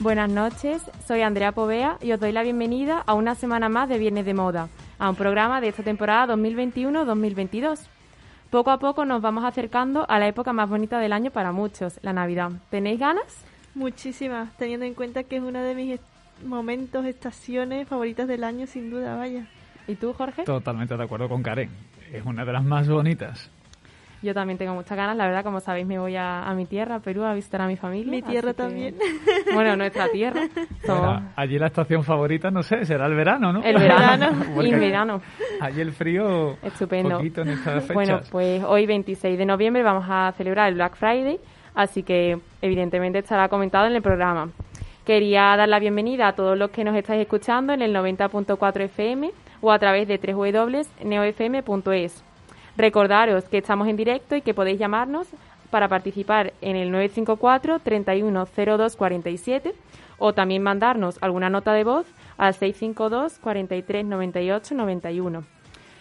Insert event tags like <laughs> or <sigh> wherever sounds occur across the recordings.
Buenas noches, soy Andrea Povea y os doy la bienvenida a una semana más de Viernes de Moda, a un programa de esta temporada 2021-2022. Poco a poco nos vamos acercando a la época más bonita del año para muchos, la Navidad. ¿Tenéis ganas? Muchísimas, teniendo en cuenta que es una de mis momentos, estaciones favoritas del año, sin duda, vaya. ¿Y tú, Jorge? Totalmente de acuerdo con Karen. Es una de las más bonitas. Yo también tengo muchas ganas. La verdad, como sabéis, me voy a, mi tierra, Perú, a visitar a mi familia. Mi tierra también. <laughs> Bueno, nuestra tierra. <laughs> allí la estación favorita, no sé, será el verano, ¿no? El verano, <laughs> y verano. Allí el frío. Estupendo. En bueno, pues hoy, 26 de noviembre, vamos a celebrar el Black Friday. Así que, evidentemente, estará comentado en el programa. Quería dar la bienvenida a todos los que nos estáis escuchando en el 90.4 FM o a través de www.neofm.es Recordaros que estamos en directo y que podéis llamarnos para participar en el 954 310247 o también mandarnos alguna nota de voz al 652 43 98 91.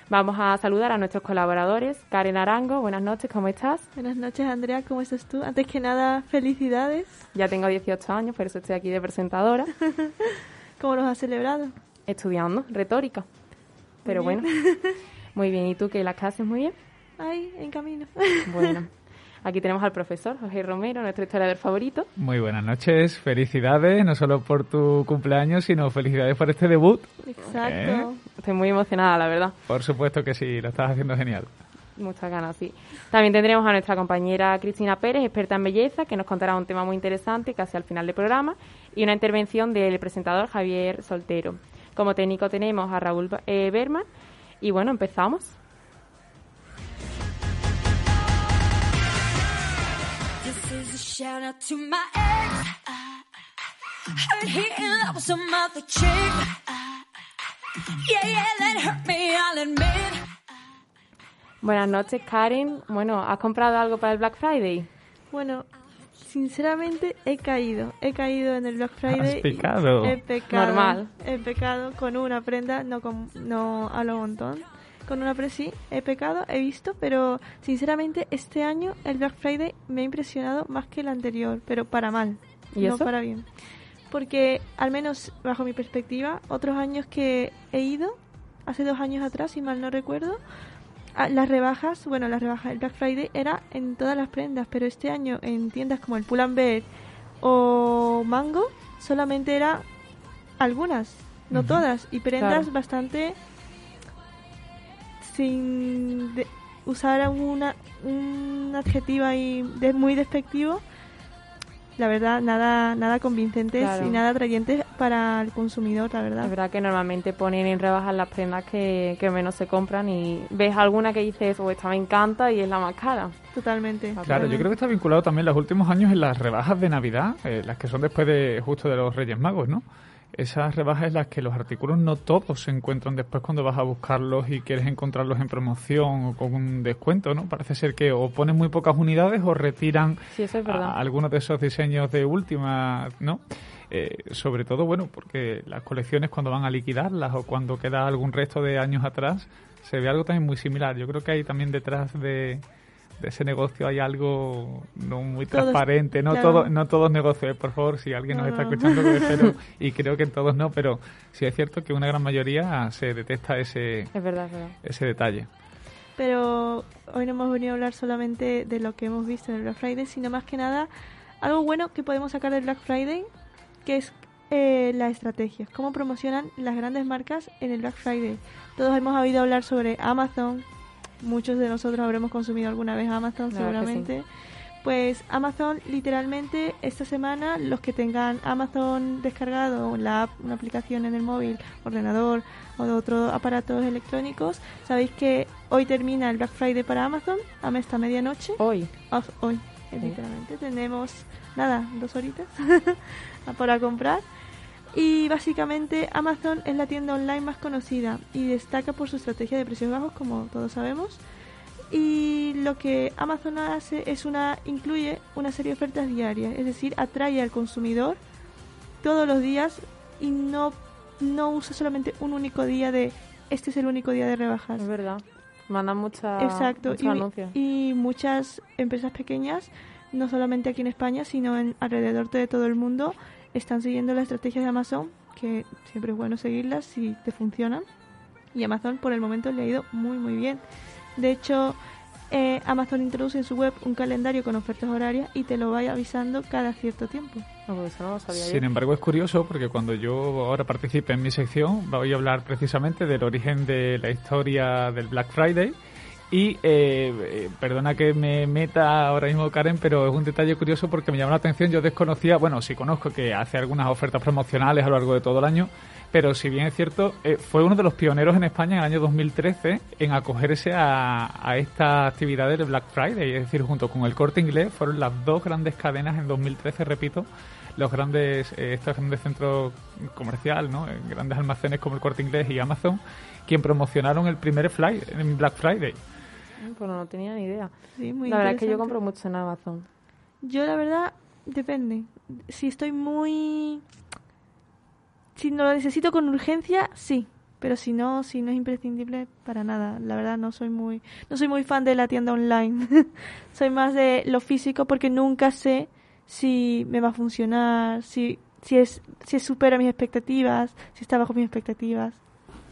Vamos a saludar a nuestros colaboradores. Karen Arango, buenas noches, ¿cómo estás? Buenas noches, Andrea, ¿cómo estás tú? Antes que nada, felicidades. Ya tengo 18 años, por eso estoy aquí de presentadora. <laughs> ¿Cómo los has celebrado? Estudiando retórica. Pero bueno. <laughs> Muy bien, ¿y tú qué? ¿Las clases muy bien? Ay, en camino. <laughs> Bueno, aquí tenemos al profesor José Romero, nuestro historiador favorito. Muy buenas noches, felicidades, no solo por tu cumpleaños, sino felicidades por este debut. Exacto. ¿Eh? Estoy muy emocionada, la verdad. Por supuesto que sí, lo estás haciendo genial. Muchas ganas, sí. También tendremos a nuestra compañera Cristina Pérez, experta en belleza, que nos contará un tema muy interesante casi al final del programa, y una intervención del presentador Javier Soltero. Como técnico tenemos a Raúl eh, Berman y bueno, empezamos. Buenas noches, Karen. Bueno, ¿has comprado algo para el Black Friday? Bueno, sinceramente he caído. He caído en el Black Friday. ¿Has pecado? He pecado. Normal. He pecado con una prenda, no, con, no a lo montón. Con una prenda sí, he pecado, he visto, pero sinceramente este año el Black Friday me ha impresionado más que el anterior, pero para mal. ¿Y no para bien. Porque, al menos bajo mi perspectiva, otros años que he ido, hace dos años atrás, si mal no recuerdo, las rebajas, bueno, las rebajas del Black Friday era en todas las prendas, pero este año en tiendas como el Pull&Bear o Mango solamente era algunas, no todas, y prendas bastante sin usar una, un adjetivo ahí de, muy despectivo, la verdad, nada nada convincentes y nada atrayentes para el consumidor, la verdad. Es verdad que normalmente ponen en rebajas las prendas que, menos se compran y ves alguna que dices, oh, esta me encanta y es la más cara. Totalmente. Claro, yo creo que está vinculado también los últimos años en las rebajas de Navidad, eh, las que son después de justo de los Reyes Magos, ¿no? Esas rebajas en las que los artículos no todos se encuentran después cuando vas a buscarlos y quieres encontrarlos en promoción o con un descuento, ¿no? Parece ser que o ponen muy pocas unidades o retiran algunos de esos diseños de última, ¿no? Eh, sobre todo, bueno, porque las colecciones cuando van a liquidarlas o cuando queda algún resto de años atrás, se ve algo también muy similar. Yo creo que hay también detrás de, de ese negocio hay algo no muy transparente. No, todo, no todos negocios, por favor, si alguien nos está escuchando, <laughs> y creo que en todos no, pero sí es cierto que una gran mayoría se detecta ese, ese detalle. Pero hoy no hemos venido a hablar solamente de lo que hemos visto en el Black Friday, sino más que nada algo bueno que podemos sacar del Black Friday, que es eh, la estrategia, cómo promocionan las grandes marcas en el Black Friday. Todos hemos oído hablar sobre Amazon, muchos de nosotros habremos consumido alguna vez Amazon seguramente. Pues Amazon literalmente esta semana los que tengan Amazon descargado, la app, una aplicación en el móvil, ordenador o de otros aparatos electrónicos, sabéis que hoy termina el Black Friday para Amazon, a esta medianoche. Hoy. hoy, literalmente. Tenemos, nada, dos horitas <laughs> para comprar. Y básicamente Amazon es la tienda online más conocida y destaca por su estrategia de precios bajos, como todos sabemos. Y lo que Amazon hace es una incluye una serie de ofertas diarias, es decir, atrae al consumidor todos los días y no no usa solamente un único día de este es el único día de rebajas. Es verdad. Mandan mucha, Exacto. muchos Y, anuncios. y muchas empresas pequeñas, no solamente aquí en España, sino en alrededor de todo el mundo, están siguiendo la estrategia de Amazon, que siempre es bueno seguirlas si te funcionan. Y Amazon por el momento le ha ido muy muy bien. De hecho, eh, Amazon introduce en su web un calendario con ofertas horarias y te lo va avisando cada cierto tiempo. No, eso no lo sabía Sin yo. embargo, es curioso porque cuando yo ahora participe en mi sección, voy a hablar precisamente del origen de la historia del Black Friday. Y eh, eh, perdona que me meta ahora mismo, Karen, pero es un detalle curioso porque me llama la atención. Yo desconocía, bueno, sí conozco que hace algunas ofertas promocionales a lo largo de todo el año, pero si bien es cierto, eh, fue uno de los pioneros en España en el año 2013 en acogerse a, a esta actividad del Black Friday. Es decir, junto con el corte inglés, fueron las dos grandes cadenas en 2013, repito, los grandes, eh, estos grandes centros comerciales, ¿no? Eh, grandes almacenes como el Corte Inglés y Amazon, quien promocionaron el primer fly en Black Friday. Pues no tenía ni idea. Sí, muy la verdad es que yo compro mucho en Amazon. Yo la verdad depende. Si estoy muy si no lo necesito con urgencia, sí, pero si no, si no es imprescindible para nada. La verdad no soy muy no soy muy fan de la tienda online. <laughs> soy más de lo físico porque nunca sé si me va a funcionar, si si es si supera mis expectativas, si está bajo mis expectativas.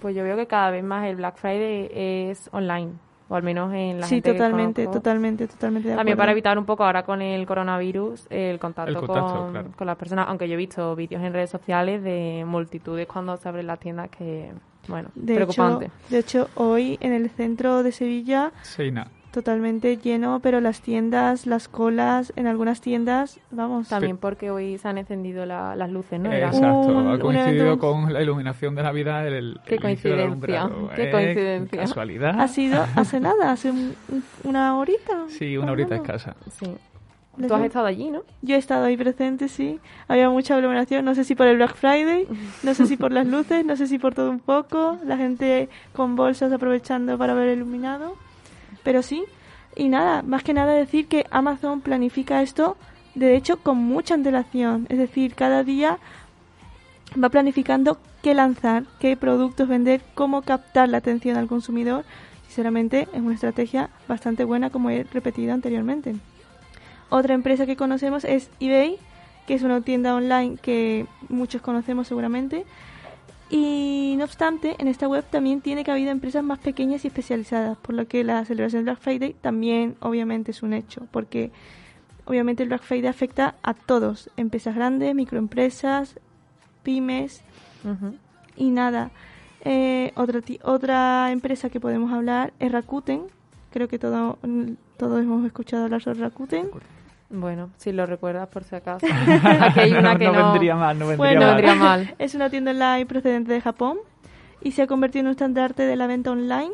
Pues yo veo que cada vez más el Black Friday es online. O al menos en la sí, gente que totalmente, totalmente, totalmente de También para evitar un poco ahora con el coronavirus el contacto, El contacto, con, claro. con las personas. Aunque yo he visto vídeos en redes sociales de multitudes cuando se abren las tiendas que, bueno, de preocupante. Hecho, de hecho, hoy en el centro de Sevilla Seina. Totalmente lleno, pero las tiendas, las colas, en algunas tiendas, vamos. También porque hoy se han encendido la- las luces, ¿no? Exacto, Un- ha coincidido evento- con la iluminación de Navidad. El, Qué el coincidencia, alumbrado. qué Eh, coincidencia. Casualidad. Ha sido hace nada, hace un- un- una horita. Sí, una horita escasa. Sí. Tú has estado allí, ¿no? Yo he estado ahí presente, sí. Había mucha aglomeración, no sé si por el Black Friday, no sé si por las luces, no sé si por todo un poco. La gente con bolsas aprovechando para ver iluminado. Pero sí. Y nada, más que nada decir que Amazon planifica esto, de hecho, con mucha antelación. Es decir, cada día va planificando qué lanzar, qué productos vender, cómo captar la atención al consumidor. Sinceramente, es una estrategia bastante buena, como he repetido anteriormente. Otra empresa que conocemos es eBay, que es una tienda online que muchos conocemos seguramente. Y no obstante, en esta web también tiene cabida empresas más pequeñas y especializadas, por lo que la celebración del Black Friday también obviamente es un hecho, porque obviamente el Black Friday afecta a todos, empresas grandes, microempresas, pymes y nada. Eh, otra, ti- otra empresa que podemos hablar es Rakuten, creo que todo, todos hemos escuchado hablar sobre Rakuten. Bueno, si lo recuerdas por si acaso. <laughs> Aquí hay una no, que no no, vendría mal, no vendría Bueno, mal. vendría mal. Es una tienda online procedente de Japón y se ha convertido en un estandarte de la venta online.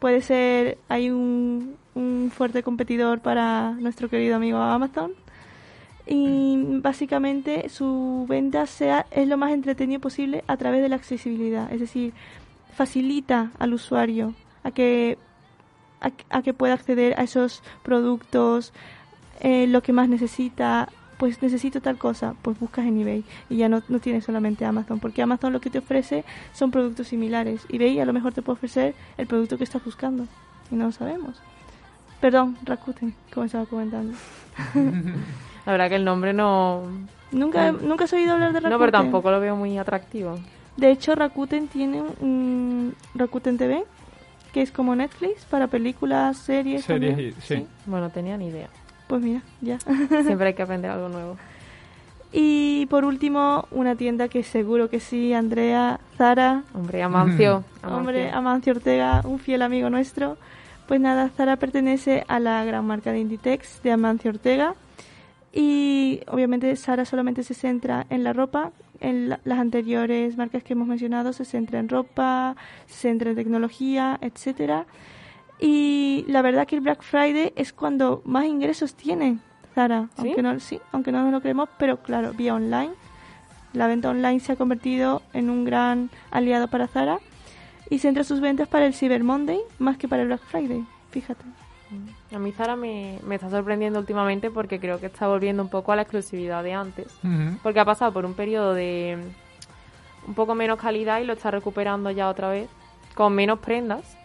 Puede ser, hay un, un fuerte competidor para nuestro querido amigo Amazon. Y básicamente su venta sea, es lo más entretenido posible a través de la accesibilidad. Es decir, facilita al usuario a que, a, a que pueda acceder a esos productos, eh, lo que más necesita, pues necesito tal cosa, pues buscas en eBay y ya no, no tienes solamente Amazon, porque Amazon lo que te ofrece son productos similares. eBay a lo mejor te puede ofrecer el producto que estás buscando y no lo sabemos. Perdón, Rakuten, como estaba comentando. <laughs> La verdad que el nombre no... Nunca, nunca has oído hablar de Rakuten. No, pero tampoco lo veo muy atractivo. De hecho, Rakuten tiene un Rakuten TV, que es como Netflix para películas, series. Series y- sí. Bueno, tenía ni idea. Pues mira, ya. <laughs> Siempre hay que aprender algo nuevo. Y por último, una tienda que seguro que sí, Andrea, Zara, Hombre, Amancio. <laughs> hombre, Amancio. Amancio Ortega, un fiel amigo nuestro. Pues nada, Zara pertenece a la gran marca de Inditex de Amancio Ortega. Y obviamente Zara solamente se centra en la ropa. En la- las anteriores marcas que hemos mencionado se centra en ropa, se centra en tecnología, etcétera. Y la verdad que el Black Friday es cuando más ingresos tiene Zara, ¿Sí? aunque no sí, aunque no nos lo creemos, pero claro, vía online. La venta online se ha convertido en un gran aliado para Zara y centra sus ventas para el Cyber Monday más que para el Black Friday. Fíjate. Mm. A mí Zara me, me está sorprendiendo últimamente porque creo que está volviendo un poco a la exclusividad de antes. Porque ha pasado por un periodo de un poco menos calidad y lo está recuperando ya otra vez. Con menos prendas,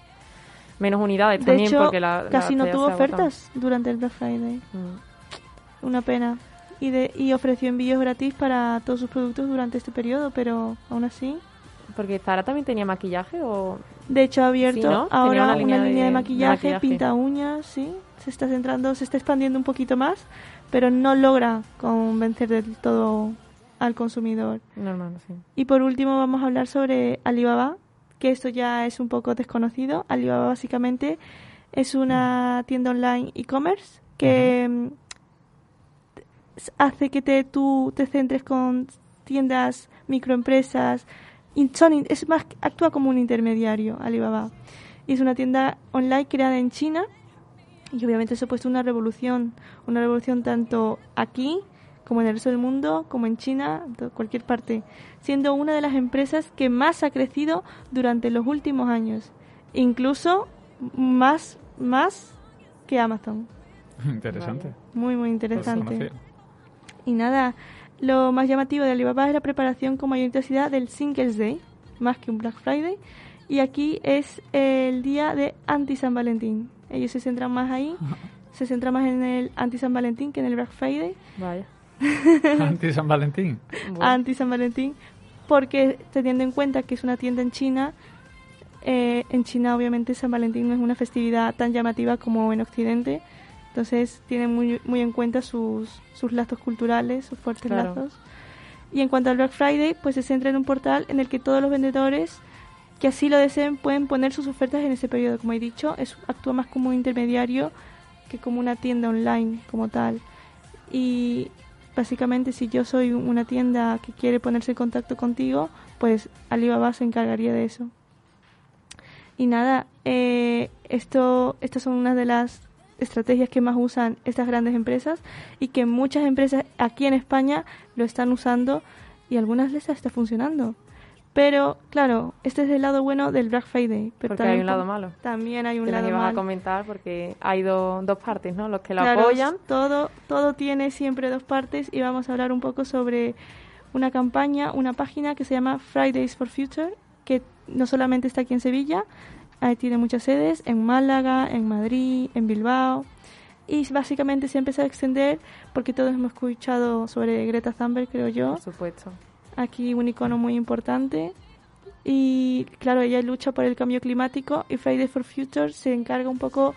menos unidades De también hecho, porque la, casi no tuvo ofertas durante el Black Friday. Mm. Una pena. Y, de, y ofreció envíos gratis para todos sus productos durante este periodo, pero aún así. Porque Zara también tenía maquillaje o... De hecho, ha abierto Sí, ¿no? Tenía ahora una una línea de- de, de maquillaje, maquillaje. pinta uñas, sí. Se está centrando, se está expandiendo un poquito más, pero no logra convencer del todo al consumidor. Normal, sí. Y por último vamos a hablar sobre Alibaba, que esto ya es un poco desconocido. Alibaba básicamente es una tienda online e-commerce que mm, hace que te, tú te centres con tiendas, microempresas. son es más, actúa como un intermediario Alibaba. Y es una tienda online creada en China y obviamente eso ha puesto una revolución, una revolución tanto aquí como en el resto del mundo, como en China, cualquier parte, siendo una de las empresas que más ha crecido durante los últimos años, incluso más más que Amazon. <laughs> Interesante. Muy muy Pues interesante. Y nada, lo más llamativo de Alibaba es la preparación con mayor intensidad del Singles Day, más que un Black Friday. Y aquí es el día de anti-San Valentín. Ellos se centran más ahí, <laughs> se centran más en el anti-San Valentín que en el Black Friday. Vaya. <laughs> Anti San Valentín. Bueno, Anti-San Valentín, porque teniendo en cuenta que es una tienda en China, eh, en China obviamente San Valentín no es una festividad tan llamativa como en Occidente. Entonces tienen muy, muy en cuenta sus, sus lazos culturales, sus fuertes Claro. lazos. Y en cuanto al Black Friday, pues se centra en un portal en el que todos los vendedores que así lo deseen pueden poner sus ofertas en ese periodo. Como he dicho, es, actúa más como un intermediario que como una tienda online como tal. Y básicamente si yo soy una tienda que quiere ponerse en contacto contigo, pues Alibaba se encargaría de eso. Y nada, eh, esto, estas son unas de las estrategias que más usan estas grandes empresas y que muchas empresas aquí en España lo están usando y algunas les está funcionando. Pero claro, este es el lado bueno del Black Friday. Pero porque hay un lado malo. También hay un lado ibas a malo. comentar porque hay do- dos partes, ¿no? Los que lo Claro, apoyan. Todo, todo tiene siempre dos partes y vamos a hablar un poco sobre una campaña, una página que se llama Fridays for Future, que no solamente está aquí en Sevilla, ahí tiene muchas sedes, en Málaga, en Madrid, en Bilbao. Y básicamente se ha empezado a extender porque todos hemos escuchado sobre Greta Thunberg, creo yo. Por supuesto. Aquí un icono muy importante. Y claro, ella lucha por el cambio climático y Fridays for Future se encarga un poco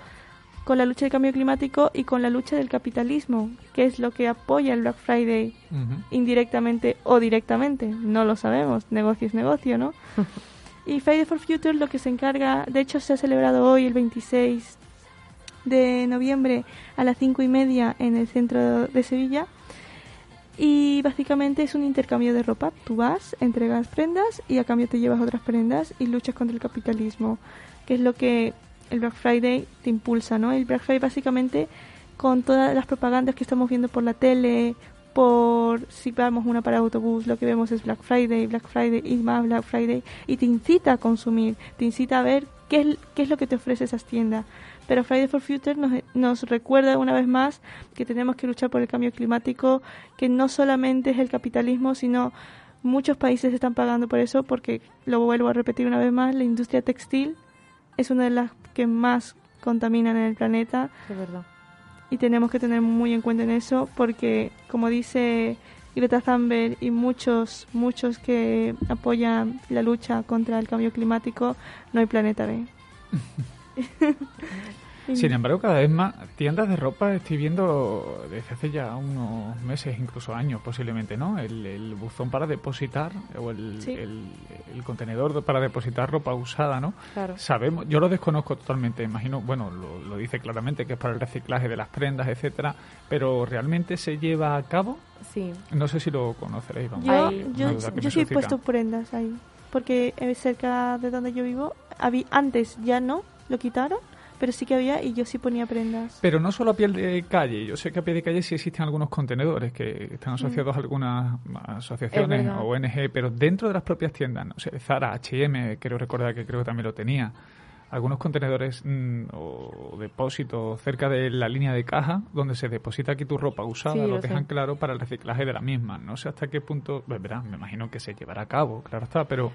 con la lucha del cambio climático y con la lucha del capitalismo, que es lo que apoya el Black Friday indirectamente o directamente, no lo sabemos, negocio es negocio, ¿no? <laughs> y Fridays for Future lo que se encarga, de hecho se ha celebrado hoy el 26 de noviembre a las cinco y media en el centro de Sevilla y básicamente es un intercambio de ropa. Tú vas, entregas prendas y a cambio te llevas otras prendas y luchas contra el capitalismo, que es lo que el Black Friday te impulsa, ¿no? El Black Friday básicamente con todas las propagandas que estamos viendo por la tele, por si vamos una para autobús, lo que vemos es Black Friday, Black Friday y más Black Friday y te incita a consumir, te incita a ver qué es, qué es lo que te ofrece esas tiendas. Pero Friday for Future nos, nos recuerda una vez más que tenemos que luchar por el cambio climático, que no solamente es el capitalismo, sino muchos países están pagando por eso, porque lo vuelvo a repetir una vez más, la industria textil es una de las que más contaminan en el planeta Es verdad. y tenemos que tener muy en cuenta en eso porque como dice Greta Thunberg y muchos muchos que apoyan la lucha contra el cambio climático no hay planeta B. <laughs> <laughs> Sin embargo, cada vez más tiendas de ropa estoy viendo desde hace ya unos meses, incluso años posiblemente, ¿no? El, el buzón para depositar o el, Sí. el, el contenedor para depositar ropa usada, ¿no? Claro. Sabemos, yo lo desconozco totalmente, imagino, bueno, lo, lo dice claramente que es para el reciclaje de las prendas, etcétera, pero realmente se lleva a cabo, Sí. no sé si lo conoceréis, vamos. yo, yo, yo sí he puesto prendas ahí porque eh, cerca de donde yo vivo había, antes ya no lo quitaron pero sí que había y yo sí ponía prendas. Pero no solo a pie de calle, yo sé que a pie de calle sí existen algunos contenedores que están Mm. asociados a algunas asociaciones o ONG, pero dentro de las propias tiendas, no sé, Zara, H&M, quiero recordar que creo que también lo tenía, algunos contenedores mm, o depósitos cerca de la línea de caja donde se deposita aquí tu ropa usada, Sí, lo lo dejan claro para el reciclaje de la misma. No sé hasta qué punto, pues, verás, me imagino que se llevará a cabo, claro está, pero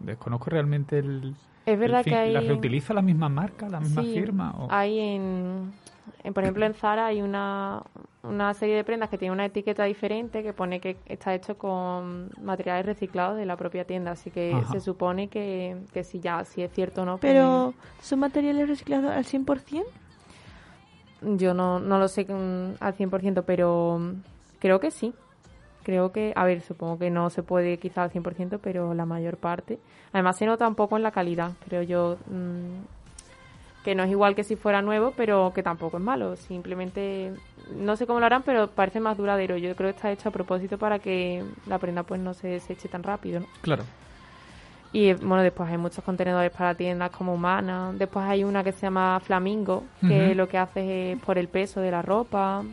desconozco realmente el... Es verdad el fin. que hay... ¿La reutiliza la misma marca, la misma Sí, firma? o- Hay en, en, por ejemplo, en Zara hay una, una serie de prendas que tiene una etiqueta diferente que pone que está hecho con materiales reciclados de la propia tienda, así que Ajá. se supone que, que si ya si es cierto o no. pues, Pero, ¿son materiales reciclados al 100%? yo no, no lo sé mm, al 100%, pero creo que sí. Creo que, a ver, supongo que no se puede quizá al 100%, pero la mayor parte. Además se nota un poco en la calidad, creo yo, mm, que no es igual que si fuera nuevo, pero que tampoco es malo. Simplemente, no sé cómo lo harán, pero parece más duradero. Yo creo que está hecho a propósito para que la prenda pues no se deseche tan rápido, ¿no? Claro. Y eh, bueno, después hay muchos contenedores para tiendas como Humana. Después hay una que se llama Flamingo, que lo que hace es por el peso de la ropa.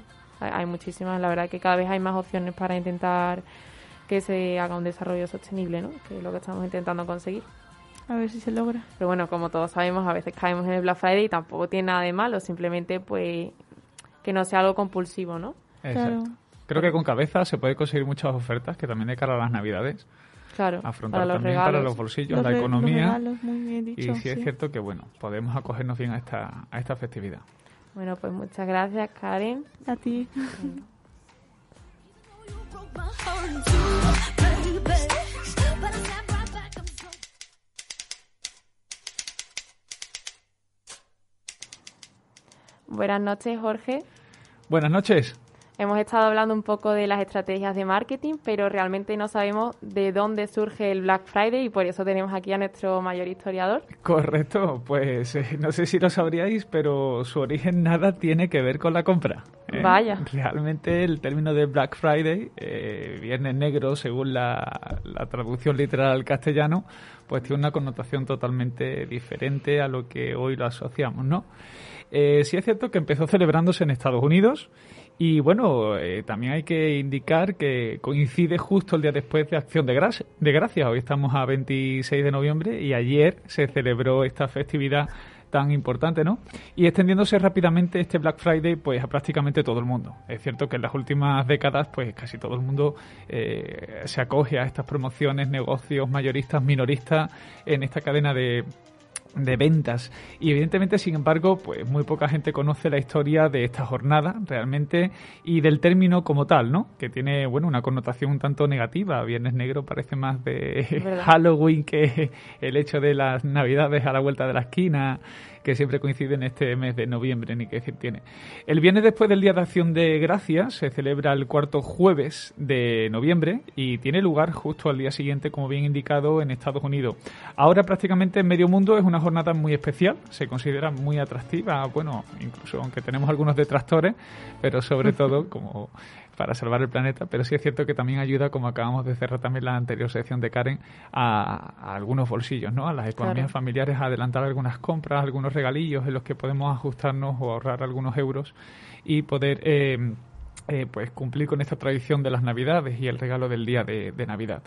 Hay, muchísimas, la verdad que cada vez hay más opciones para intentar que se haga un desarrollo sostenible, ¿no? Que es lo que estamos intentando conseguir. A ver si se logra. Pero bueno, como todos sabemos, a veces caemos en el Black Friday y tampoco tiene nada de malo, simplemente pues que no sea algo compulsivo, ¿no? Claro. Exacto. Creo que con cabeza se puede conseguir muchas ofertas que también de cara a las navidades, Claro, afrontar para los también regalos. para los bolsillos, Los la economía. regalos, muy bien y dicho, sí, es sí. cierto que bueno, podemos acogernos bien a esta, a esta festividad. Bueno, pues muchas gracias, Karen. A ti. Buenas noches, Jorge. Buenas noches. Hemos estado hablando un poco de las estrategias de marketing, pero realmente no sabemos de dónde surge el Black Friday y por eso tenemos aquí a nuestro mayor historiador. Correcto, pues eh, no sé si lo sabríais, pero su origen nada tiene que ver con la compra. ¿eh? Vaya. Realmente el término de Black Friday, eh, Viernes Negro, según la, la traducción literal al castellano, pues tiene una connotación totalmente diferente a lo que hoy lo asociamos, ¿no? Eh, sí es cierto que empezó celebrándose en Estados Unidos y bueno, eh, también hay que indicar que coincide justo el día después de Acción de, Gracia. de Gracias. Hoy estamos a 26 de noviembre y ayer se celebró esta festividad tan importante, ¿no? Y extendiéndose rápidamente este Black Friday, pues a prácticamente todo el mundo. Es cierto que en las últimas décadas, pues casi todo el mundo eh, se acoge a estas promociones, negocios mayoristas, minoristas en esta cadena de de ventas y evidentemente sin embargo pues muy poca gente conoce la historia de esta jornada realmente y del término como tal no que tiene bueno una connotación un tanto negativa viernes negro parece más de verdad. Halloween que el hecho de las navidades a la vuelta de la esquina que siempre coincide en este mes de noviembre, ni qué decir tiene. El viernes después del Día de Acción de Gracias se celebra el cuarto jueves de noviembre y tiene lugar justo al día siguiente, como bien indicado, en Estados Unidos. Ahora prácticamente en medio mundo es una jornada muy especial, se considera muy atractiva, bueno, incluso aunque tenemos algunos detractores, pero sobre <laughs> todo como para salvar el planeta, pero sí es cierto que también ayuda, como acabamos de cerrar también la anterior sección de Karen, a, a algunos bolsillos, ¿no? A las economías Claro. familiares, a adelantar algunas compras, algunos regalillos en los que podemos ajustarnos o ahorrar algunos euros y poder eh, eh, pues cumplir con esta tradición de las Navidades y el regalo del día de, Navidad.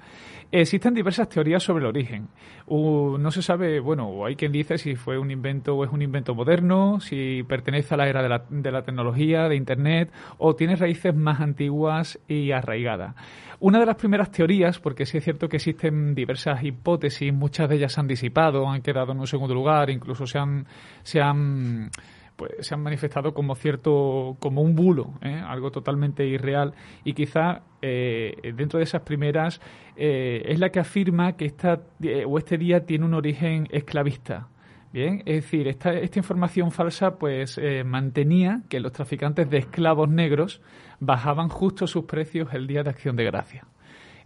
Existen diversas teorías sobre el origen. Uh, no se sabe, bueno, hay quien dice si fue un invento o es un invento moderno, si pertenece a la era de la, de la tecnología, de Internet, o tiene raíces más antiguas y arraigadas. Una de las primeras teorías, porque sí es cierto que existen diversas hipótesis, muchas de ellas se han disipado, han quedado en un segundo lugar, incluso se han, se han pues se han manifestado como cierto, como un bulo, ¿eh? algo totalmente irreal y quizá eh, dentro de esas primeras eh, es la que afirma que esta eh, o este día tiene un origen esclavista. Bien, es decir, esta, esta información falsa pues eh, mantenía que los traficantes de esclavos negros bajaban justo sus precios el día de Acción de Gracia.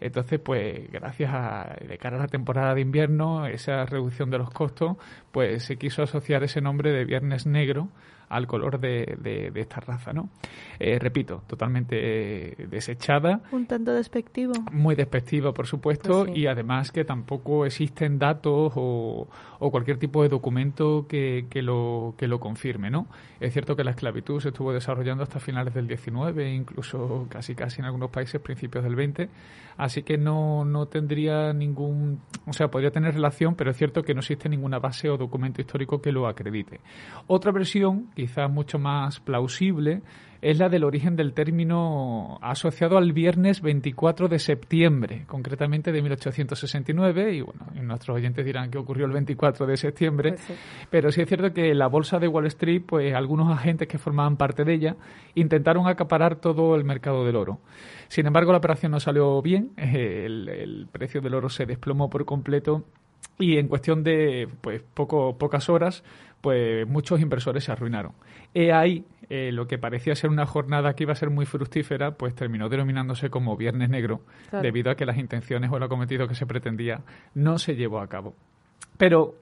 Entonces, pues gracias a, de cara a la temporada de invierno, esa reducción de los costos, pues se quiso asociar ese nombre de Viernes Negro al color de, de, esta raza, ¿no? Eh, repito, totalmente desechada. Un tanto despectivo. Muy despectivo, por supuesto, pues y además que tampoco existen datos o, o cualquier tipo de documento que, que, lo, que lo confirme, ¿no? Es cierto que la esclavitud se estuvo desarrollando hasta finales del 19, incluso casi casi en algunos países principios del 20, así que no, no tendría ningún, o sea, podría tener relación, pero es cierto que no existe ninguna base o documento histórico que lo acredite. Otra versión, quizás mucho más plausible, es la del origen del término asociado al viernes 24 de septiembre, concretamente de 1869, y bueno, nuestros oyentes dirán que ocurrió el 24 de septiembre, pues pero sí es cierto que la bolsa de Wall Street, pues algunos agentes que formaban parte de ella intentaron acaparar todo el mercado del oro. Sin embargo, la operación no salió bien, el, el precio del oro se desplomó por completo y en cuestión de pues poco, pocas horas, pues muchos inversores se arruinaron. He ahí eh, lo que parecía ser una jornada que iba a ser muy fructífera, pues terminó denominándose como Viernes Negro, debido a que las intenciones o el acometido que se pretendía no se llevó a cabo. Pero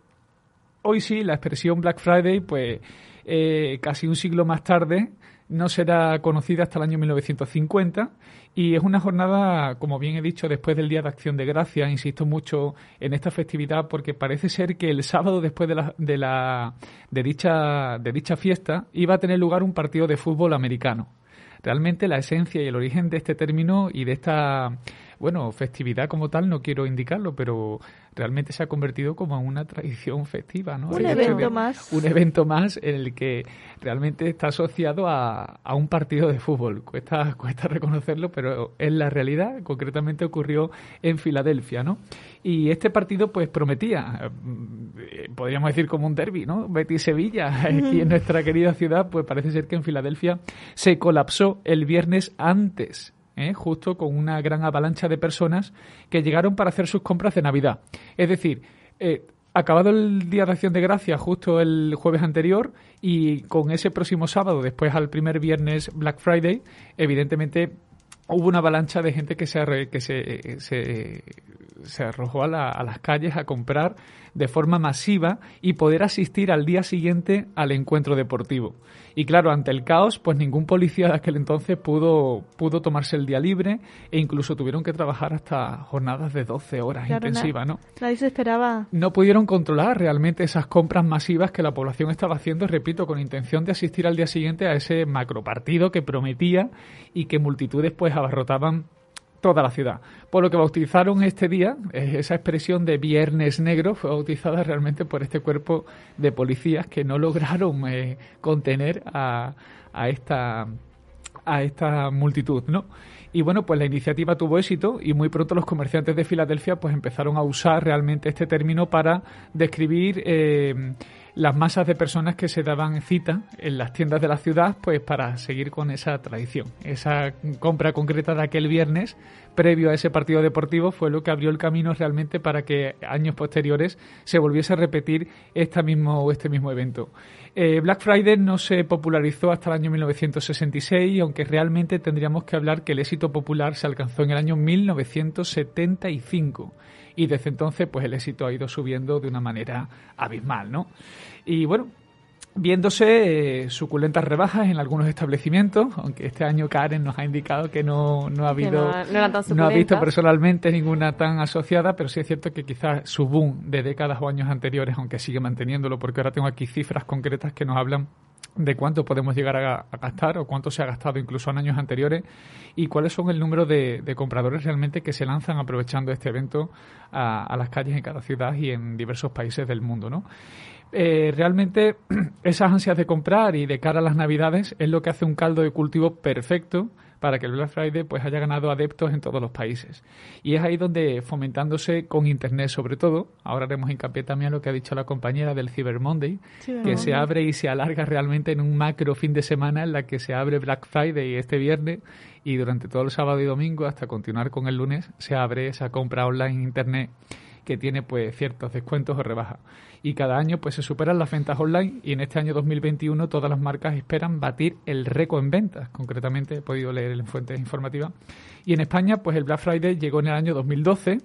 hoy sí, la expresión Black Friday, pues eh, casi un siglo más tarde, no será conocida hasta el año 1950 y es una jornada, como bien he dicho, después del Día de Acción de Gracia. Insisto mucho en esta festividad porque parece ser que el sábado después de, la, de, la, de, dicha, de dicha fiesta iba a tener lugar un partido de fútbol americano. Realmente la esencia y el origen de este término y de esta bueno, festividad como tal no quiero indicarlo, pero realmente se ha convertido como en una tradición festiva, ¿no? Un evento más. Un evento más en el que realmente está asociado a, a, un partido de fútbol. Cuesta, <laughs> cuesta reconocerlo, pero es la realidad. Concretamente ocurrió en Filadelfia, ¿no? Y este partido pues prometía, eh, podríamos decir como un derby, ¿no? Betis-Sevilla, <laughs> aquí en nuestra querida ciudad, pues parece ser que en Filadelfia se colapsó el viernes antes ¿eh? justo con una gran avalancha de personas que llegaron para hacer sus compras de Navidad. Es decir, eh, acabado el Día de Acción de Gracia justo el jueves anterior y con ese próximo sábado, después al primer viernes Black Friday, evidentemente hubo una avalancha de gente que se, que se, se, se arrojó a, a, las calles a comprar de forma masiva y poder asistir al día siguiente al encuentro deportivo. Y claro, ante el caos, pues ningún policía de aquel entonces pudo, pudo tomarse el día libre e incluso tuvieron que trabajar hasta jornadas de 12 horas intensivas, ¿no? Nadie se esperaba. No pudieron controlar realmente esas compras masivas que la población estaba haciendo, repito, con intención de asistir al día siguiente a ese macropartido que prometía y que multitudes pues abarrotaban toda la ciudad. Por lo que bautizaron este día, esa expresión de Viernes Negro fue bautizada realmente por este cuerpo de policías que no lograron eh, contener a, a, esta, a esta multitud, ¿no? Y bueno, pues la iniciativa tuvo éxito y muy pronto los comerciantes de Filadelfia pues empezaron a usar realmente este término para describir eh, las masas de personas que se daban cita en las tiendas de la ciudad pues para seguir con esa tradición. Esa compra concreta de aquel viernes previo a ese partido deportivo fue lo que abrió el camino realmente para que años posteriores se volviese a repetir este mismo, este mismo evento. Eh, Black Friday no se popularizó hasta el año 1966, aunque realmente tendríamos que hablar que el éxito popular se alcanzó en el año 1975 y desde entonces pues el éxito ha ido subiendo de una manera abismal, ¿no? Y bueno, viéndose eh, suculentas rebajas en algunos establecimientos, aunque este año Karen nos ha indicado que no, no ha habido, no, ha visto personalmente ninguna tan asociada, pero sí es cierto que quizás su boom de décadas o años anteriores, aunque sigue manteniéndolo, porque ahora tengo aquí cifras concretas que nos hablan de cuánto podemos llegar a, gastar o cuánto se ha gastado incluso en años anteriores y cuáles son el número de, compradores realmente que se lanzan aprovechando este evento a, las calles en cada ciudad y en diversos países del mundo, ¿no? Eh, realmente <clears throat> esas ansias de comprar y de cara a las navidades es lo que hace un caldo de cultivo perfecto para que el Black Friday pues haya ganado adeptos en todos los países. Y es ahí donde fomentándose con Internet sobre todo, ahora haremos hincapié también a lo que ha dicho la compañera del Cyber Monday, que se abre y se alarga realmente en un macro fin de semana en la que se abre Black Friday este viernes y durante todo el sábado y domingo hasta continuar con el lunes se abre esa compra online en Internet que tiene pues ciertos descuentos o rebajas. Y cada año pues se superan las ventas online y en este año 2021 todas las marcas esperan batir el récord en ventas. Concretamente he podido leer en fuentes informativas. Y en España pues el Black Friday llegó en el año 2012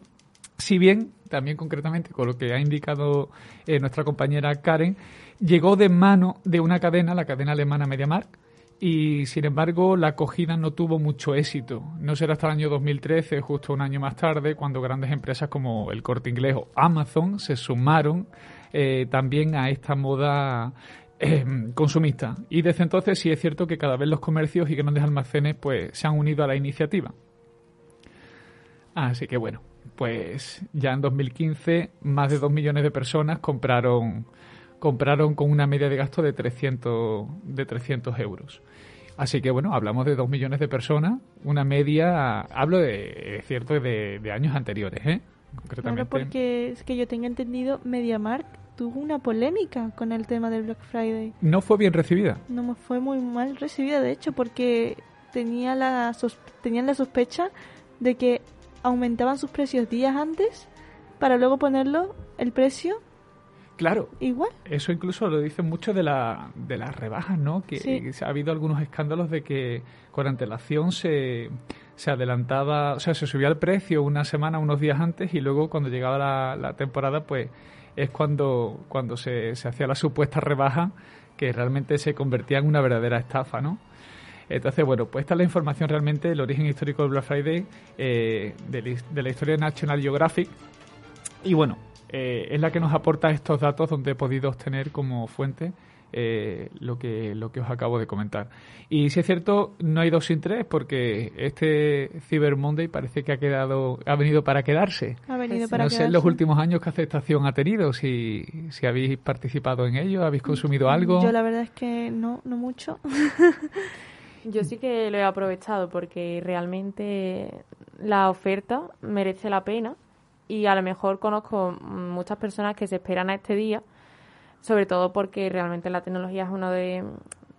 Si bien, también concretamente con lo que ha indicado eh, nuestra compañera Karen, llegó de mano de una cadena, la cadena alemana MediaMarkt, y sin embargo la acogida no tuvo mucho éxito. No será hasta el año 2013, justo un año más tarde, cuando grandes empresas como el Corte Inglés o Amazon se sumaron eh, también a esta moda eh, consumista. Y desde entonces sí es cierto que cada vez los comercios y grandes almacenes pues se han unido a la iniciativa. Así que bueno, pues ya en 2015 más de 2 millones de personas compraron compraron con una media de gasto de 300, de 300 euros. Así que bueno, hablamos de 2 millones de personas, una media, hablo de, es cierto, de, de, años anteriores, ¿eh? Concretamente. Claro, porque es que yo tenga entendido, MediaMarkt tuvo una polémica con el tema del Black Friday. No fue bien recibida. No fue muy mal recibida, de hecho, porque tenía la tenían la sospecha de que aumentaban sus precios días antes para luego ponerlo el precio Claro. Igual. Eso incluso lo dicen mucho de, la, de las rebajas, ¿no? Que, ha habido algunos escándalos de que con antelación se, se adelantaba, o sea, se subía el precio una semana, unos días antes y luego cuando llegaba la, la temporada, pues es cuando, cuando se, se hacía la supuesta rebaja que realmente se convertía en una verdadera estafa, ¿no? Entonces, bueno, pues esta es la información realmente, el origen histórico del Black Friday, eh, de, de la historia de National Geographic. Y bueno, eh, es la que nos aporta estos datos donde he podido obtener como fuente eh, lo que lo que os acabo de comentar. Y si es cierto, no hay dos sin tres porque este Cyber Monday parece que ha quedado ha venido para quedarse. Ha venido para no sé en los últimos años qué aceptación ha tenido, si, si habéis participado en ello, habéis consumido mm, algo. Yo la verdad es que no, no mucho. <laughs> Yo sí que lo he aprovechado porque realmente la oferta merece la pena y a lo mejor conozco muchas personas que se esperan a este día, sobre todo porque realmente la tecnología es una de,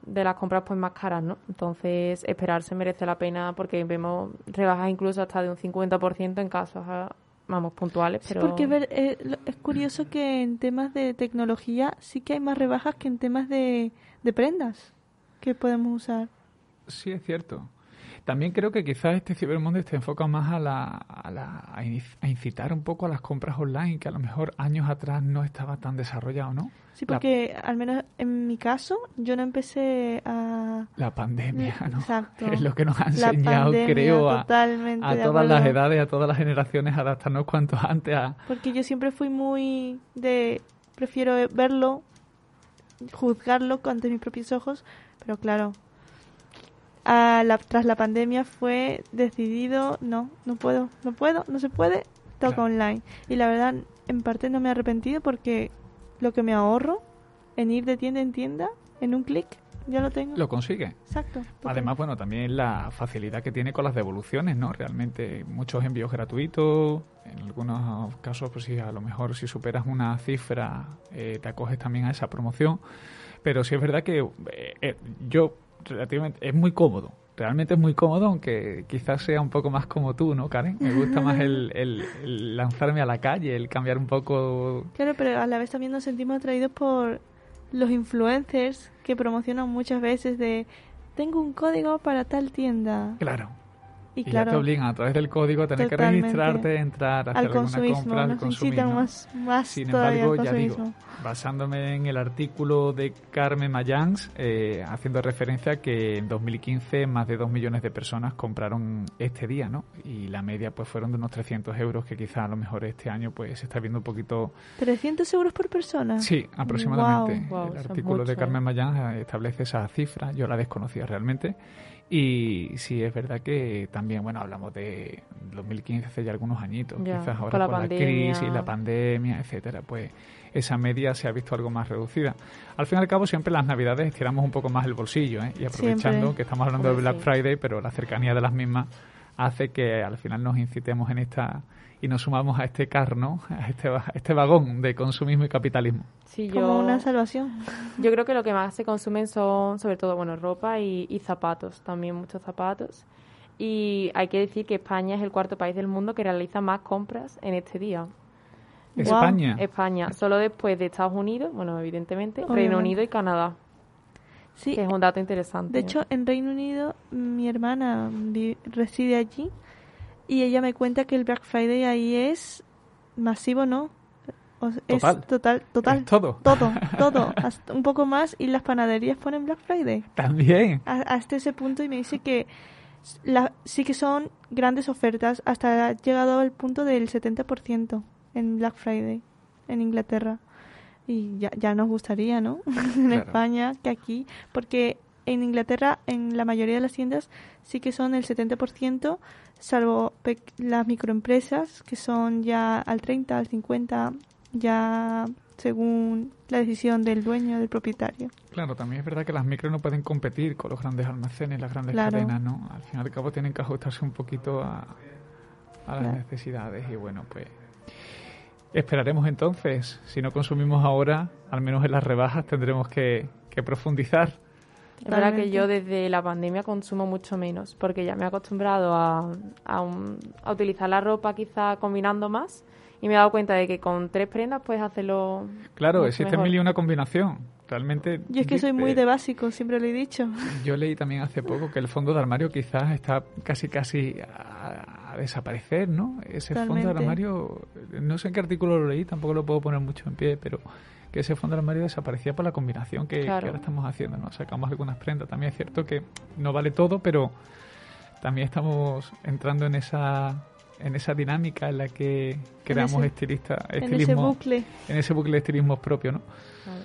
las compras pues más caras, ¿no? Entonces, esperarse merece la pena porque vemos rebajas incluso hasta de un 50% en casos, ah, vamos, puntuales, pero... porque eh, es curioso que en temas de tecnología sí que hay más rebajas que en temas de, de prendas que podemos usar. Sí, es cierto. También creo que quizás este Cyber Monday te enfoca más a, la, a, la, a, incitar un poco a las compras online, que a lo mejor años atrás no estaba tan desarrollado, ¿no? Sí, porque al menos en mi caso yo no empecé a... La pandemia, ¿no? Exacto. Es lo que nos ha enseñado, creo, a, a todas las edades, a todas las generaciones, adaptarnos cuanto antes a... Porque yo siempre fui muy de... Prefiero verlo, juzgarlo ante mis propios ojos, pero claro, la, tras la pandemia fue decidido, no, no puedo, no puedo, no se puede, toca online. Y la verdad, en parte no me he arrepentido porque lo que me ahorro en ir de tienda en tienda, en un clic, ya lo tengo. Lo consigue. Exacto. Además, bueno, también la facilidad que tiene con las devoluciones, ¿no? Realmente muchos envíos gratuitos, en algunos casos, pues sí, a lo mejor si superas una cifra, eh, te acoges también a esa promoción. Pero sí es verdad que eh, eh, yo relativamente es muy cómodo. Realmente es muy cómodo, aunque quizás sea un poco más como tú, ¿no, Karen? Me gusta más <laughs> el, el, lanzarme a la calle, el cambiar un poco. Claro, pero a la vez también nos sentimos atraídos por los influencers que promocionan muchas veces de tengo un código para tal tienda. Claro, y, claro, ya te obligan a través del código a tener que registrarte, entrar, hacer al alguna compra, al consumismo. Más, más Sin embargo, ya digo, basándome en el artículo de Carmen Mayans, eh, haciendo referencia a que en 2015 más de 2 millones de personas compraron este día, ¿no? Y la media pues fueron de unos 300 euros, que quizá a lo mejor este año pues se está viendo un poquito... ¿300 euros por persona? Sí, aproximadamente. el artículo de Carmen Mayans establece esa cifra, yo la desconocía realmente. Y sí, es verdad que también, bueno, hablamos de 2015, hace ya algunos añitos, quizás ahora con la, crisis, la pandemia, etcétera, pues esa media se ha visto algo más reducida. Al fin y al cabo, siempre las Navidades estiramos un poco más el bolsillo, ¿eh? Y aprovechando que estamos hablando de Black Friday, pero la cercanía de las mismas hace que al final nos incitemos en esta y nos sumamos a este carno, a este, este vagón de consumismo y capitalismo. Sí, Como una salvación. Yo creo que lo que más se consumen son, sobre todo, bueno, ropa y, zapatos, también muchos zapatos. Y hay que decir que España es el cuarto país del mundo que realiza más compras en este día. España. España, solo después de Estados Unidos, bueno, evidentemente, Reino Unido y Canadá. Sí. Que es un dato interesante. De hecho, en Reino Unido mi hermana reside allí y ella me cuenta que el Black Friday ahí es masivo, ¿no? O- Total. Es total, total. Es todo. Todo, <laughs> todo. Hasta un poco más y las panaderías ponen Black Friday. También. A- hasta ese punto y me dice que la, sí que son grandes ofertas. Hasta ha llegado al punto del 70% en Black Friday en Inglaterra. Y ya, ya nos gustaría, ¿no? <laughs> en Claro. España que aquí. Porque en Inglaterra, en la mayoría de las tiendas, sí que son el 70%, salvo las microempresas, que son ya al 30, al 50, ya según la decisión del dueño, del propietario. Claro, también es verdad que las micros no pueden competir con los grandes almacenes, las grandes Claro. cadenas, ¿no? Al fin y al cabo tienen que ajustarse un poquito a, a las necesidades y bueno, pues esperaremos entonces. Si no consumimos ahora, al menos en las rebajas tendremos que, que profundizar. Es verdad que Totalmente. yo desde la pandemia consumo mucho menos, porque ya me he acostumbrado a, a, un- a utilizar la ropa quizá combinando más y me he dado cuenta de que con tres prendas puedes hacerlo Claro, existe mil y una combinación. Realmente. Yo es que soy muy de básico, siempre lo he dicho. Yo leí también hace poco que el fondo de armario quizás está casi casi a, a desaparecer, ¿no? Ese fondo de Totalmente. armario, no sé en qué artículo lo leí, tampoco lo puedo poner mucho en pie, pero que ese fondo de armario desaparecía por la combinación que, ahora estamos haciendo, ¿no? Sacamos algunas prendas. También es cierto que no vale todo, pero también estamos entrando en esa en esa dinámica en la que creamos ese- estilista, En ese estilismo, bucle. en ese bucle de estilismo propio, ¿no? Claro.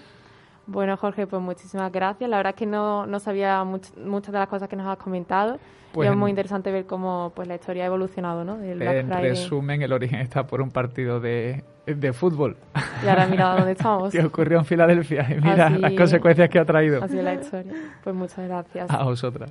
Bueno, Jorge, pues muchísimas gracias. La verdad es que no, no sabía much- muchas de las cosas que nos has comentado. Pues y es muy interesante ver cómo pues la historia ha evolucionado, ¿no? Del Black En Friday. resumen, el origen está por un partido de, de fútbol Y ahora mira dónde estamos. <laughs> que ocurrió en Filadelfia y mira Así- las consecuencias que ha traído Así es la historia. Pues muchas gracias. a vosotras.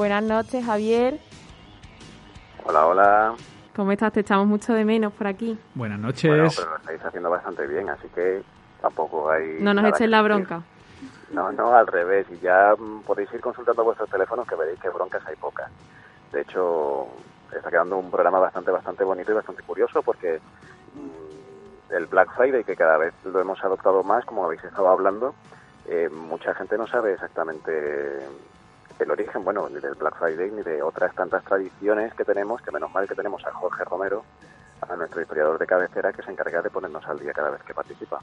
Buenas noches, Javier. Hola, hola. ¿Cómo estás? Te echamos mucho de menos por aquí. Buenas noches. Bueno, pero lo estáis haciendo bastante bien, así que tampoco hay... No nos que la decir. bronca. No, no, al revés. Y ya mm, podéis ir consultando vuestros teléfonos que veréis que broncas hay pocas. De hecho, está quedando un programa bastante, bastante bonito y bastante curioso porque mm, el Black Friday, que cada vez lo hemos adoptado más, como habéis estado hablando, eh, mucha gente no sabe exactamente el origen, bueno, ni del Black Friday ni de otras tantas tradiciones que tenemos, que menos mal que tenemos a Jorge Romero, a nuestro historiador de cabecera, que se encarga de ponernos al día cada vez que participa.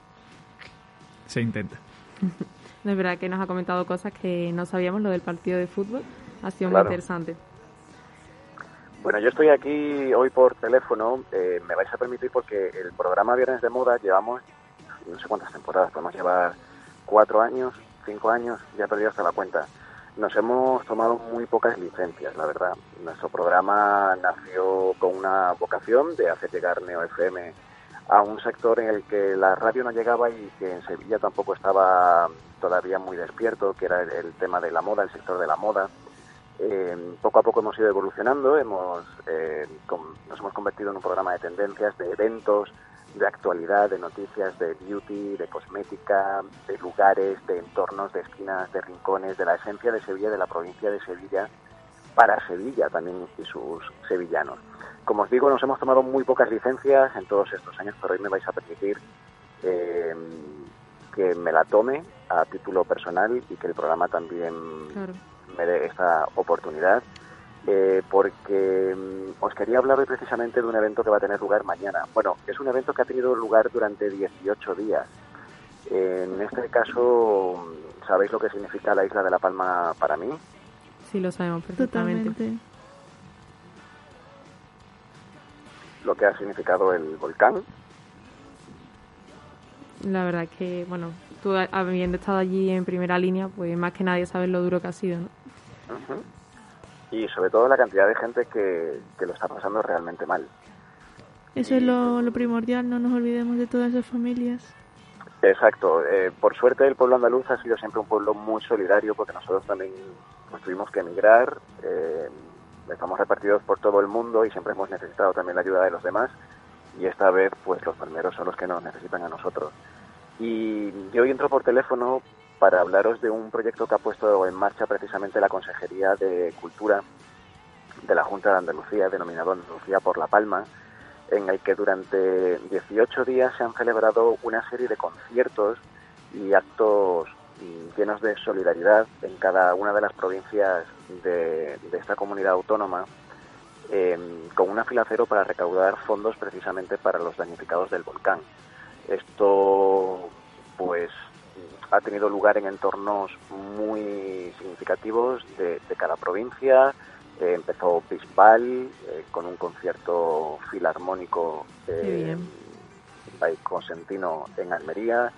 Se intenta. <laughs> No, es verdad que nos ha comentado cosas que no sabíamos, lo del partido de fútbol. Ha sido Claro. muy interesante. Bueno, yo estoy aquí hoy por teléfono. eh, me vais a permitir porque el programa Viernes de Moda llevamos no sé cuántas temporadas, podemos llevar cuatro años, cinco años, ya he perdido hasta la cuenta. Nos hemos tomado muy pocas licencias, la verdad. Nuestro programa nació con una vocación de hacer llegar Neo FM a un sector en el que la radio no llegaba y que en Sevilla tampoco estaba todavía muy despierto, que era el, tema de la moda, el sector de la moda. Eh, poco a poco hemos ido evolucionando, hemos, eh, nos hemos convertido en un programa de tendencias, de eventos, de actualidad, de noticias, de beauty, de cosmética, de lugares, de entornos, de esquinas, de rincones, de la esencia de Sevilla, de la provincia de Sevilla, para Sevilla también y sus sevillanos. Como os digo, nos hemos tomado muy pocas licencias en todos estos años, pero hoy me vais a permitir eh, que me la tome a título personal y que el programa también Claro. me dé esta oportunidad, eh, porque mm, os quería hablar hoy precisamente de un evento que va a tener lugar mañana. Bueno, es un evento que ha tenido lugar durante 18 días. En este caso, mm, ¿sabéis lo que significa la isla de La Palma para mí? Sí, lo sabemos perfectamente. Totalmente. Lo que ha significado el volcán. La verdad es que, bueno, tú habiendo estado allí en primera línea, pues más que nadie sabes lo duro que ha sido, ¿no? Y sobre todo la cantidad de gente que, que lo está pasando realmente mal. Eso es lo, lo primordial, no nos olvidemos de todas esas familias. Exacto. Eh, por suerte el pueblo andaluz ha sido siempre un pueblo muy solidario porque nosotros también pues, tuvimos que emigrar, eh, estamos repartidos por todo el mundo y siempre hemos necesitado también la ayuda de los demás y esta vez pues los palmeros son los que nos necesitan a nosotros. Y yo hoy entro por teléfono para hablaros de un proyecto que ha puesto en marcha precisamente la Consejería de Cultura de la Junta de Andalucía, denominado Andalucía por La Palma, en el que durante 18 días se han celebrado una serie de conciertos y actos llenos de solidaridad en cada una de las provincias de, esta comunidad autónoma, em, con una fila cero para recaudar fondos precisamente para los damnificados del volcán. Esto, pues, ha tenido lugar en entornos muy significativos de, cada provincia. Eh, empezó Bisbal eh, con un concierto filarmónico eh, en Almería.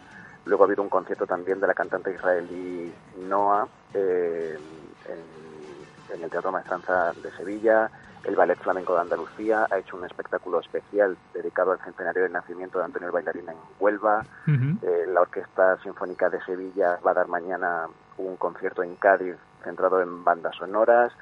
Luego ha habido un concierto también de la cantante israelí Noah eh, en, el Teatro Maestranza de Sevilla. El Ballet Flamenco de Andalucía ha hecho un espectáculo especial dedicado al centenario del nacimiento de Antonio el Bailarín en Huelva. Eh, la Orquesta Sinfónica de Sevilla va a dar mañana un concierto en Cádiz centrado en bandas sonoras.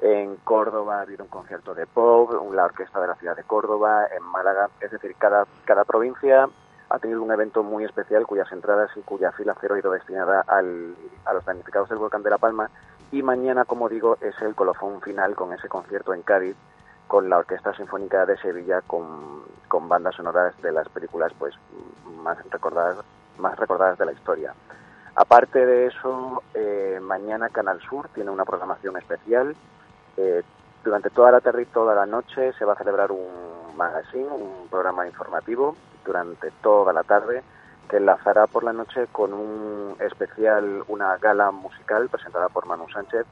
En Córdoba ha habido un concierto de pop, la Orquesta de la Ciudad de Córdoba, en Málaga. Es decir, cada, cada provincia ha tenido un evento muy especial cuyas entradas y cuya fila cero ha ido destinada al, a los damnificados del volcán de La Palma y mañana, como digo, es el colofón final con ese concierto en Cádiz con la Orquesta Sinfónica de Sevilla con, bandas sonoras de las películas pues más recordadas, más recordadas de la historia. Aparte de eso, eh, mañana Canal Sur tiene una programación especial. Eh, durante toda la tarde y toda la noche se va a celebrar un magazine, un programa informativo durante toda la tarde, que enlazará por la noche con un especial, una gala musical presentada por Manu Sánchez.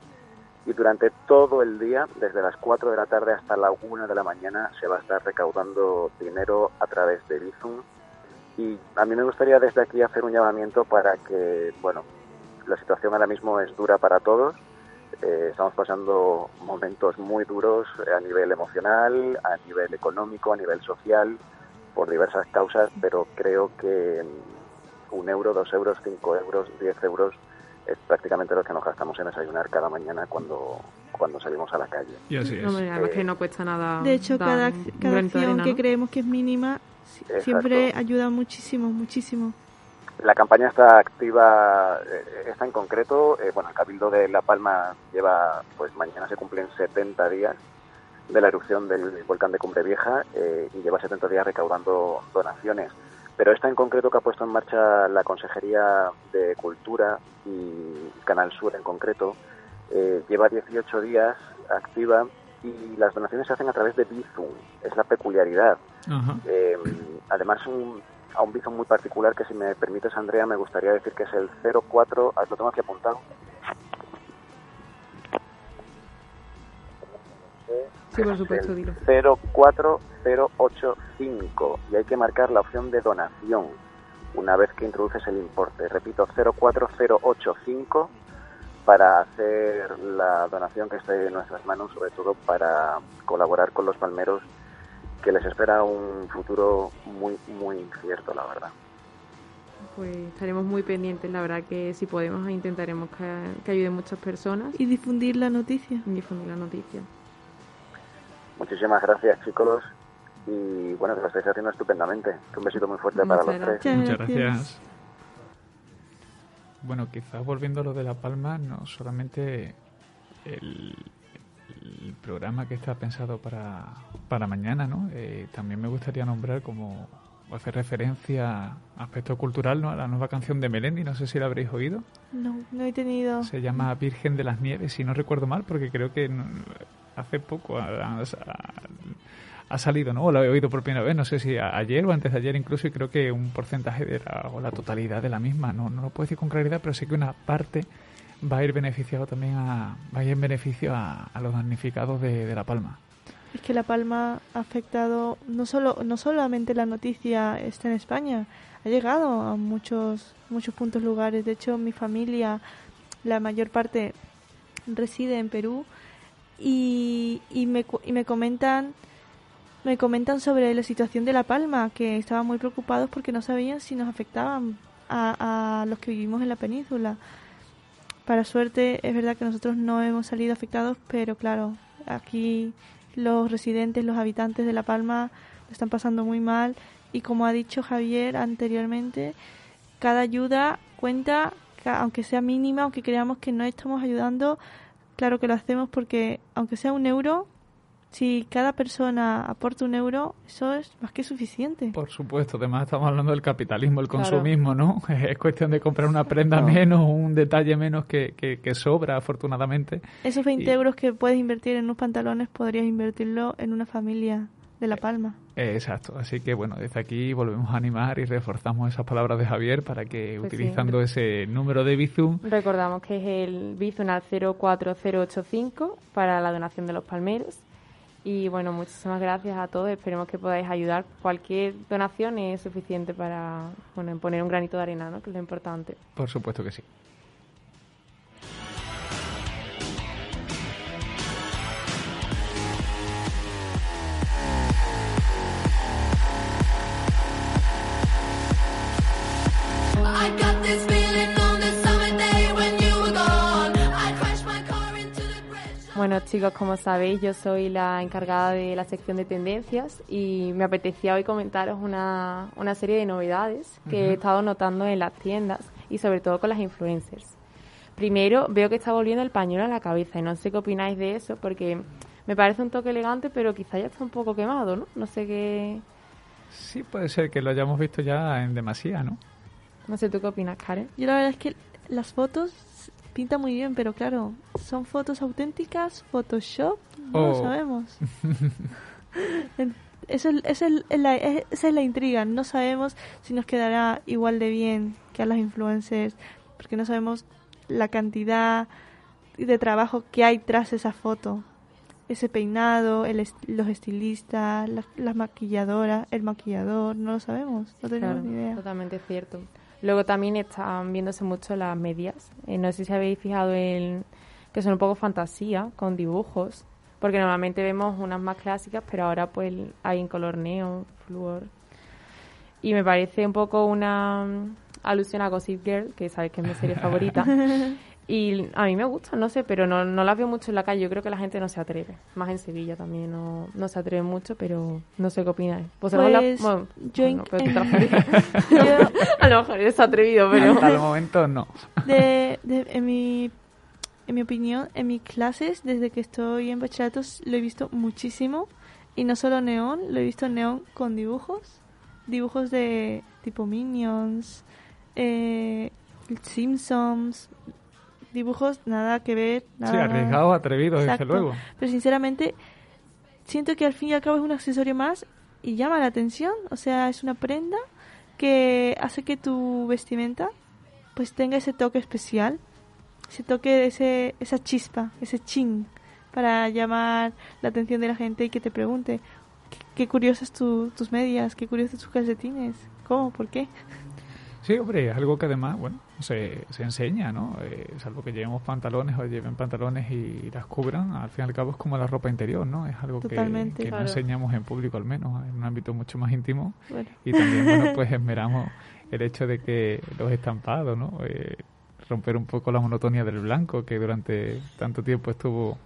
Y durante todo el día, desde las 4 de la tarde hasta la 1 de la mañana, se va a estar recaudando dinero a través de Bizum. Y a mí me gustaría desde aquí hacer un llamamiento para que, bueno, la situación ahora mismo es dura para todos. Eh, estamos pasando momentos muy duros a nivel emocional, a nivel económico, a nivel social por diversas causas, pero creo que un euro, dos euros, cinco euros, diez euros es prácticamente lo que nos gastamos en desayunar cada mañana cuando, cuando salimos a la calle. Y así es. No, que no cuesta nada. De hecho, cada, cada acción que creemos que es mínima siempre ayuda muchísimo, muchísimo. La campaña está activa, eh, está en concreto, eh, bueno, el Cabildo de La Palma lleva, pues mañana se cumplen 70 días de la erupción del volcán de Cumbre Vieja eh, y lleva 70 días recaudando donaciones. Pero esta en concreto que ha puesto en marcha la Consejería de Cultura y Canal Sur en concreto, eh, lleva 18 días activa y las donaciones se hacen a través de Bizum. Es la peculiaridad. Eh, además, un, a un Bizum muy particular que, si me permites, Andrea, me gustaría decir que es el 04, lo tengo aquí apuntado, Sí, por supuesto, dilo. 04085 y hay que marcar la opción de donación una vez que introduces el importe. Repito, 04085 para hacer la donación que esté en nuestras manos, sobre todo para colaborar con los palmeros que les espera un futuro muy, muy incierto, la verdad. Pues estaremos muy pendientes, la verdad que si podemos intentaremos que, que ayuden muchas personas. Y difundir la noticia. Y difundir la noticia. Muchísimas gracias, chicos. Y bueno, que lo estáis haciendo estupendamente. Un besito muy fuerte para los tres. Muchas gracias. Bueno, quizás volviendo a lo de La Palma, no solamente el, programa que está pensado para, para mañana, ¿no? Eh, también me gustaría nombrar como hacer referencia a aspecto cultural, ¿no? A la nueva canción de Melendi, no sé si la habréis oído. No, no he tenido. Se llama Virgen de las Nieves, si no recuerdo mal, porque creo que hace poco ha, salido, ¿no? O lo he oído por primera vez, no sé si ayer o antes de ayer incluso, y creo que un porcentaje de la, o la totalidad de la misma, no, no lo puedo decir con claridad, pero sé que una parte va a ir beneficiado también a, va a ir en beneficio a, los damnificados de, La Palma. Es que La Palma ha afectado, no, solo, no solamente la noticia está en España, ha llegado a muchos, muchos puntos lugares. De hecho, mi familia, la mayor parte reside en Perú y, y, me, y me comentan me comentan sobre la situación de La Palma, que estaban muy preocupados porque no sabían si nos afectaban a, a los que vivimos en la península. Para suerte, es verdad que nosotros no hemos salido afectados, pero claro, aquí los residentes, los habitantes de La Palma están pasando muy mal y como ha dicho Javier anteriormente, cada ayuda cuenta, aunque sea mínima, aunque creamos que no estamos ayudando, Claro que lo hacemos porque, aunque sea un euro, si cada persona aporta un euro, eso es más que suficiente. Por supuesto, además estamos hablando del capitalismo, el Claro. consumismo, ¿no? <laughs> Es cuestión de comprar una prenda No. menos, un detalle menos que, que, que sobra, afortunadamente. Esos 20 Y- euros que puedes invertir en unos pantalones, podrías invertirlo en una familia de La Palma. Eh, exacto, así que bueno, desde aquí volvemos a animar y reforzamos esas palabras de Javier para que Pues sí. utilizando ese número de Bizum, Recordamos que es el Bizum al 04085 para la donación de los palmeros. Y bueno, muchísimas gracias a todos. Esperemos que podáis ayudar. Cualquier donación es suficiente para bueno, poner un granito de arena, ¿no? que es lo importante. por supuesto que sí. Bueno, chicos, como sabéis, yo soy la encargada de la sección de tendencias y me apetecía hoy comentaros una, una serie de novedades que he estado notando en las tiendas y sobre todo con las influencers. Primero, veo que está volviendo el pañuelo a la cabeza y no sé qué opináis de eso porque me parece un toque elegante, pero quizá ya está un poco quemado, ¿no? No sé qué... Sí, puede ser que lo hayamos visto ya en demasía, ¿no? No sé tú qué opinas, Karen. Yo la verdad es que las fotos pintan muy bien, pero claro, ¿son fotos auténticas? ¿Photoshop? No lo Oh. sabemos. <laughs> Eso es, esa es la, es- esa es la intriga. No sabemos si nos quedará igual de bien que a las influencers, porque no sabemos la cantidad de trabajo que hay tras esa foto. Ese peinado, el est- los estilistas, las, las maquilladoras, el maquillador, no lo sabemos, no tenemos Claro, ni idea. totalmente cierto. Luego también están viéndose mucho las medias. Eh, no sé si habéis fijado en que son un poco fantasía, con dibujos, porque normalmente vemos unas más clásicas, pero ahora pues hay en color neón, flúor. Y me parece un poco una alusión a Gossip Girl, que sabéis que es mi serie <laughs> favorita. Y a mí me gusta, no sé, pero no, no las veo mucho en la calle. Yo creo que la gente no se atreve. Más en Sevilla también no, no se atreve mucho, pero no sé qué opináis. ¿Vosotros la- Pues, bueno, yo pero <laughs> <laughs> a lo mejor eres atrevido, pero... Hasta el momento no. de, de- en mi en mi opinión en mis clases desde que estoy en bachillerato lo he visto muchísimo y no solo neón lo he visto neón con dibujos dibujos de tipo minions eh, Simpsons dibujos nada que ver nada Sí, arriesgado, atrevido, desde luego. pero sinceramente siento que al fin y al cabo es un accesorio más y llama la atención o sea es una prenda que hace que tu vestimenta pues tenga ese toque especial ese toque ese esa chispa ese ching para llamar la atención de la gente y que te pregunte qué, qué curiosas tu- tus medias qué curiosos tus calcetines cómo por qué Sí, hombre, es algo que además, bueno, se, se enseña, ¿no? Eh, salvo que llevemos pantalones o lleven pantalones y las cubran, al fin y al cabo es como la ropa interior, ¿no? Es algo que, Totalmente. que Claro. no enseñamos en público al menos, en un ámbito mucho más íntimo. bueno Y también, bueno, <laughs> pues esmeramos el hecho de que los estampados, ¿no? Eh, romper un poco la monotonía del blanco, que durante tanto tiempo estuvo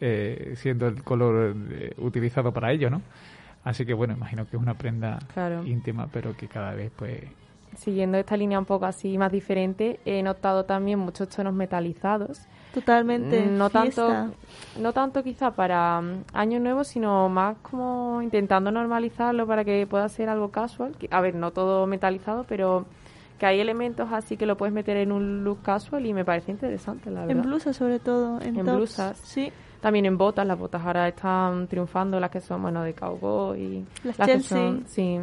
eh, siendo el color eh, utilizado para ello, ¿no? Así que, bueno, imagino que es una prenda Claro. íntima, pero que cada vez, pues, Siguiendo esta línea un poco así más diferente, he notado también muchos tonos metalizados. totalmente no fiesta. tanto no tanto quizá para mm, año nuevo sino más como intentando normalizarlo para que pueda ser algo casual Que- a ver no todo metalizado pero que hay elementos así que lo puedes meter en un look casual y me parece interesante la verdad en blusas sobre todo en, En tops. blusas. sí también en botas las botas ahora están triunfando las que son bueno de cowboy y Las que Chelsea. son sí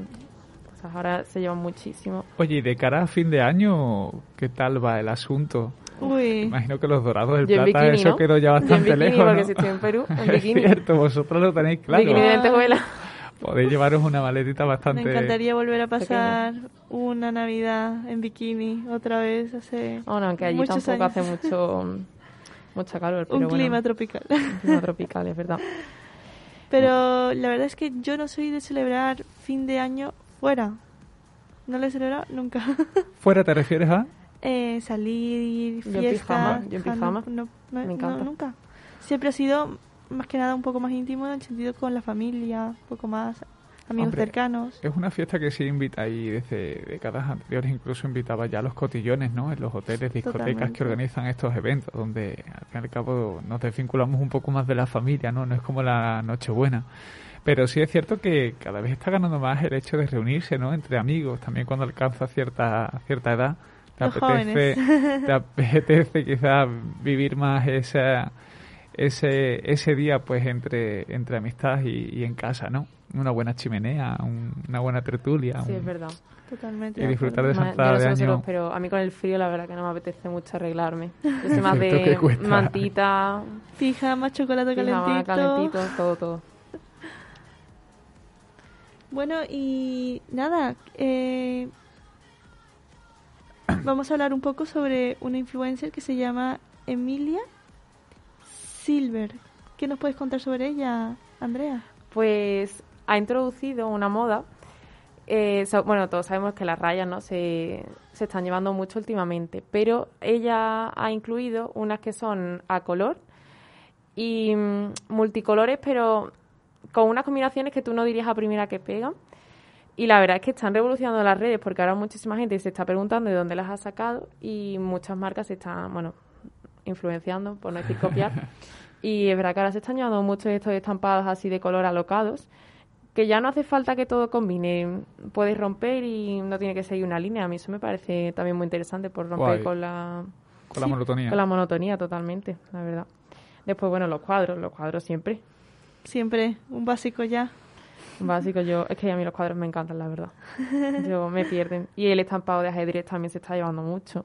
esas ahora se llevan muchísimo Oye, y de cara a fin de año, ¿qué tal va el asunto? uy Imagino que los dorados del plata, bikini, eso ¿no? quedó ya Yo en bastante bikini, lejos. porque ¿no? si estoy en Perú, <laughs> en es bikini. cierto, vosotros lo tenéis claro. bikini de lentejuela Podéis llevaros una maletita Me bastante... encantaría volver a pasar una Navidad en bikini otra vez hace bueno aunque allí muchos tampoco hace años. <laughs> mucho mucha calor pero un bueno. clima tropical. Un clima tropical, es verdad. Pero la verdad es que yo no soy de celebrar fin de año fuera. No lo he celebrado nunca. <laughs> ¿Fuera te refieres a...? eh, salir, Yo en fiesta. pijama, yo en ja, pijama. No, no, no, Me encanta. no, nunca. Siempre ha sido más que nada un poco más íntimo en el sentido con la familia, un poco más amigos Hombre, cercanos. Es una fiesta que sí invita y desde décadas anteriores incluso invitaba ya a los cotillones, ¿no? En los hoteles, discotecas Totalmente. que organizan estos eventos, donde al fin y al cabo nos desvinculamos un poco más de la familia, ¿no? No es como la Nochebuena. Pero sí es cierto que cada vez está ganando más el hecho de reunirse, ¿no? Entre amigos, también cuando alcanza cierta cierta edad. Te Los apetece, jóvenes. te apetece quizás vivir más esa, ese, ese día pues entre, entre amistad y, y en casa, ¿no? Una buena chimenea, un- una buena tertulia. Sí, un- es verdad. Totalmente. Y disfrutar de esa de año. vosotros, pero a mí con el frío la verdad que no me apetece mucho arreglarme. Yo soy más de mantita, Pijama, chocolate pijama, calentito. calentito, todo, todo. Bueno, y nada, eh, <coughs> vamos a hablar un poco sobre una influencer que se llama Emilia Silver. ¿Qué nos puedes contar sobre ella, Andrea? Pues ha introducido una moda. eh, so- bueno, todos sabemos que las rayas no se, se están llevando mucho últimamente, pero ella ha incluido unas que son a color y mm, multicolores, pero con unas combinaciones que tú no dirías a primera que pegan. Y la verdad es que están revolucionando las redes porque ahora muchísima gente se está preguntando de dónde las ha sacado y muchas marcas se están, bueno, influenciando, por no decir copiar. <laughs> y es verdad que ahora se están llevando muchos de estos estampados así de color alocados, que ya no hace falta que todo combine. Puedes romper y no tiene que seguir una línea. A mí eso me parece también muy interesante por romper Guay. con la, Con la monotonía. con la monotonía totalmente, la verdad. Después, bueno, los cuadros, los cuadros siempre. Siempre un básico ya. Básico, yo, es que a mí los cuadros me encantan, la verdad. <laughs> Yo me pierden. Y el estampado de ajedrez también se está llevando mucho.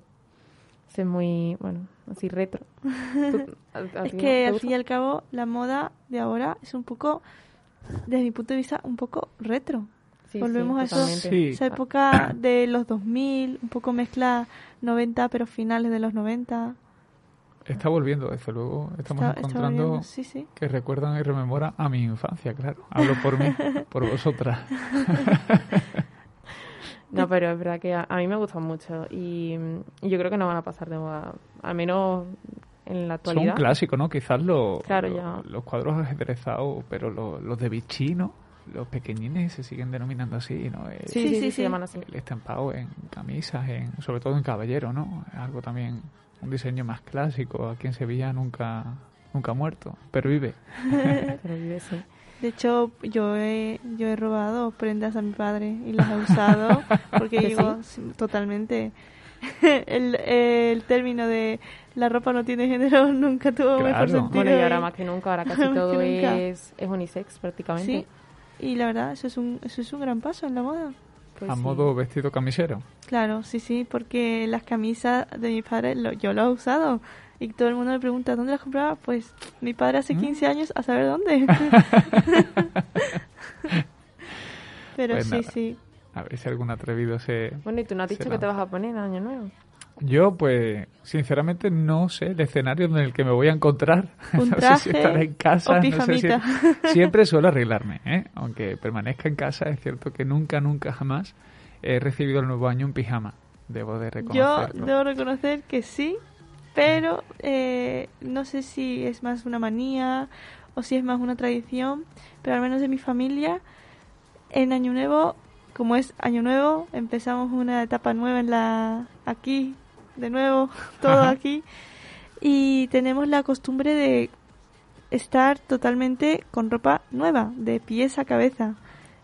Es muy, bueno, así retro. <laughs> ¿Tú- a- a Es que al fin y al cabo la moda de ahora es un poco, desde mi punto de vista, un poco retro. Sí, volvemos sí, a eso. Sí. Esa época de los 2000, un poco mezcla 90, pero finales de los 90. Está volviendo, desde luego. Estamos Está- encontrando volviendo, sí, sí. que recuerdan y rememoran a mi infancia, claro. Hablo por mí, <laughs> por vosotras. <laughs> No, pero es verdad que a, a mí me gustan mucho y, y yo creo que no van a pasar de moda, al menos en la Son un actualidad. clásico, ¿no? Quizás los, Claro, los, cuadros ajedrezados, pero los, los de bichino, los pequeñines se siguen denominando así, ¿no? El, Sí, Sí, sí, sí, se llaman así. el estampado en camisas, en, sobre todo en caballero, ¿no? Algo también, un diseño más clásico. Aquí en Sevilla nunca, nunca ha muerto, pero vive. <laughs> Pero vive, sí. De hecho, yo he, yo he robado prendas a mi padre y las he usado <laughs> porque ¿Que digo, sí, totalmente, <laughs> el, el término de la ropa no tiene género nunca tuvo mejor Claro. sentido. Bueno, y ahora más que nunca, ahora casi todo es, es unisex prácticamente. Sí, y la verdad, eso es un, eso es un gran paso en la moda. Pues a sí. modo vestido camisero. Claro, sí, sí, porque las camisas de mi padre lo- yo las he usado. Y todo el mundo me pregunta, ¿dónde las compraba? Pues mi padre hace ¿Mm? 15 años, a saber dónde. <laughs> Pero Pues sí, nada. sí. A ver si algún atrevido se... Bueno, y tú no has dicho que te vas a poner en Año Nuevo. Yo, pues, sinceramente no sé el escenario en el que me voy a encontrar. <laughs> Un no sé si estar en casa. o no sé si- pijamita. <laughs> Siempre suelo arreglarme, ¿eh? Aunque permanezca en casa, es cierto que nunca, nunca, jamás he recibido el nuevo año en pijama. Debo de Yo reconocerlo. debo reconocer que sí, pero eh, no sé si es más una manía o si es más una tradición, pero al menos de mi familia, en Año Nuevo, como es Año Nuevo, empezamos una etapa nueva en la aquí, de nuevo, <laughs> todo Ajá. aquí, y tenemos la costumbre de estar totalmente con ropa nueva, de pies a cabeza.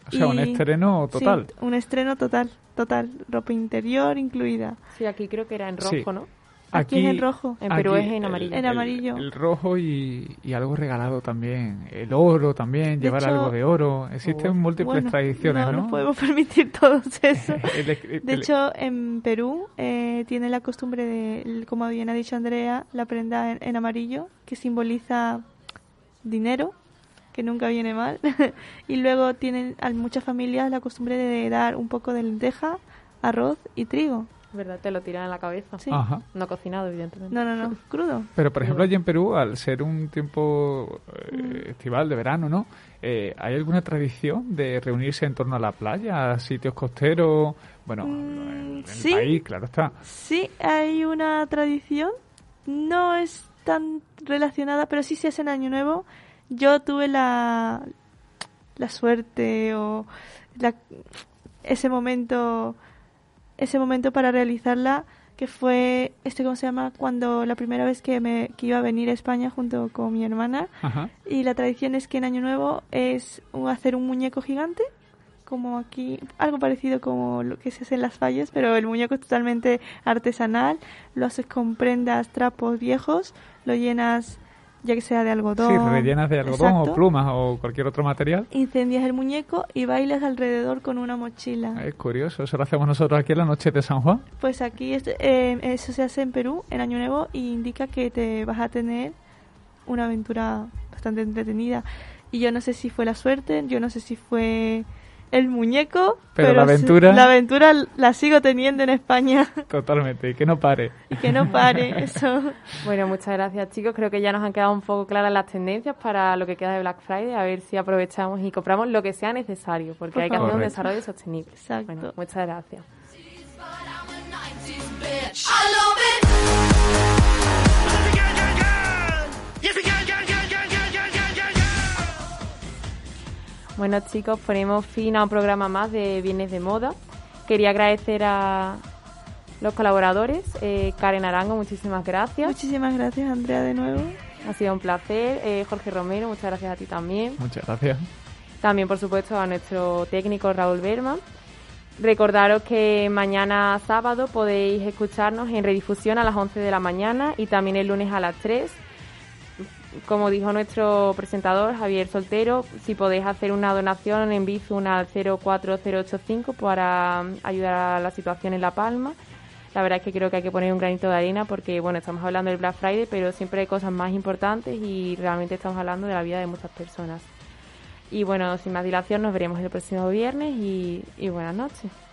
O sea, un Y- estreno total. Sí, un estreno total, total, ropa interior incluida. Sí, aquí creo que era en rojo, Sí. ¿no? Aquí, es en rojo. En Perú aquí es en el- amarillo. En el- amarillo. El, rojo y, y algo regalado también. El oro también, De llevar hecho- algo de oro. Existen Oh, múltiples <laughs> Bueno, tradiciones, no ¿no? nos podemos <laughs> permitir todo eso. El- el- De el- hecho, en Perú eh, tiene la costumbre de, como bien ha dicho Andrea, la prenda en, en amarillo, que simboliza dinero, que nunca viene mal. <laughs> y luego tienen a muchas familias la costumbre de dar un poco de lenteja, arroz y trigo. ¿Verdad? Te lo tiran en la cabeza. Sí. Ajá. No cocinado, evidentemente. No, no, no, crudo. Pero, por ejemplo, allí en Perú, al ser un tiempo eh, estival de verano, ¿no? Eh, ¿Hay alguna tradición de reunirse en torno a la playa, a sitios costeros? Bueno, Mm, en el sí. país, claro está. Sí, hay una tradición, no es tan relacionada, pero sí se hace en Año Nuevo. Yo tuve la, la suerte o la- ese momento ese momento para realizarla que fue este cómo se llama cuando la primera vez que me que iba a venir a España junto con mi hermana. Ajá. y la tradición es que en Año Nuevo es hacer un muñeco gigante, como aquí, algo parecido como lo que se hace en las fallas, pero el muñeco es totalmente artesanal, lo haces con prendas, trapos viejos, lo llenas ya que sea de algodón. Sí, rellenas de algodón Exacto. o plumas o cualquier otro material. Incendias el muñeco y bailas alrededor con una mochila. Es curioso, eso lo hacemos nosotros aquí en la noche de San Juan. Pues aquí eh, eso se hace en Perú en Año Nuevo y indica que te vas a tener una aventura bastante entretenida. Y yo no sé si fue la suerte, yo no sé si fue el muñeco, Pero la aventura- la aventura la sigo teniendo en España <laughs> Totalmente, y que no pare. y que no pare eso. <laughs> Bueno, muchas gracias chicos. Creo que ya nos han quedado un poco claras las tendencias para lo que queda de Black Friday. A ver si aprovechamos y compramos lo que sea necesario, porque Por hay que hacer un desarrollo sostenible. Exacto. Bueno, muchas gracias. Bueno chicos, ponemos fin a un programa más de Viernes de Moda. Quería agradecer a los colaboradores. Eh, Karen Arango, muchísimas gracias. Muchísimas gracias Andrea de nuevo. Ha sido un placer. Eh, Jorge Romero, muchas gracias a ti también. Muchas gracias. También, por supuesto, a nuestro técnico Raúl Berman. Recordaros que mañana sábado podéis escucharnos en redifusión a las 11 de la mañana y también el lunes a las 3. Como dijo nuestro presentador Javier Soltero, si podéis hacer una donación en Bizum al 04085 para ayudar a la situación en La Palma. La verdad es que creo que hay que poner un granito de arena porque, bueno, estamos hablando del Black Friday, pero siempre hay cosas más importantes y realmente estamos hablando de la vida de muchas personas. Y bueno, sin más dilación, nos veremos el próximo viernes y, y buenas noches.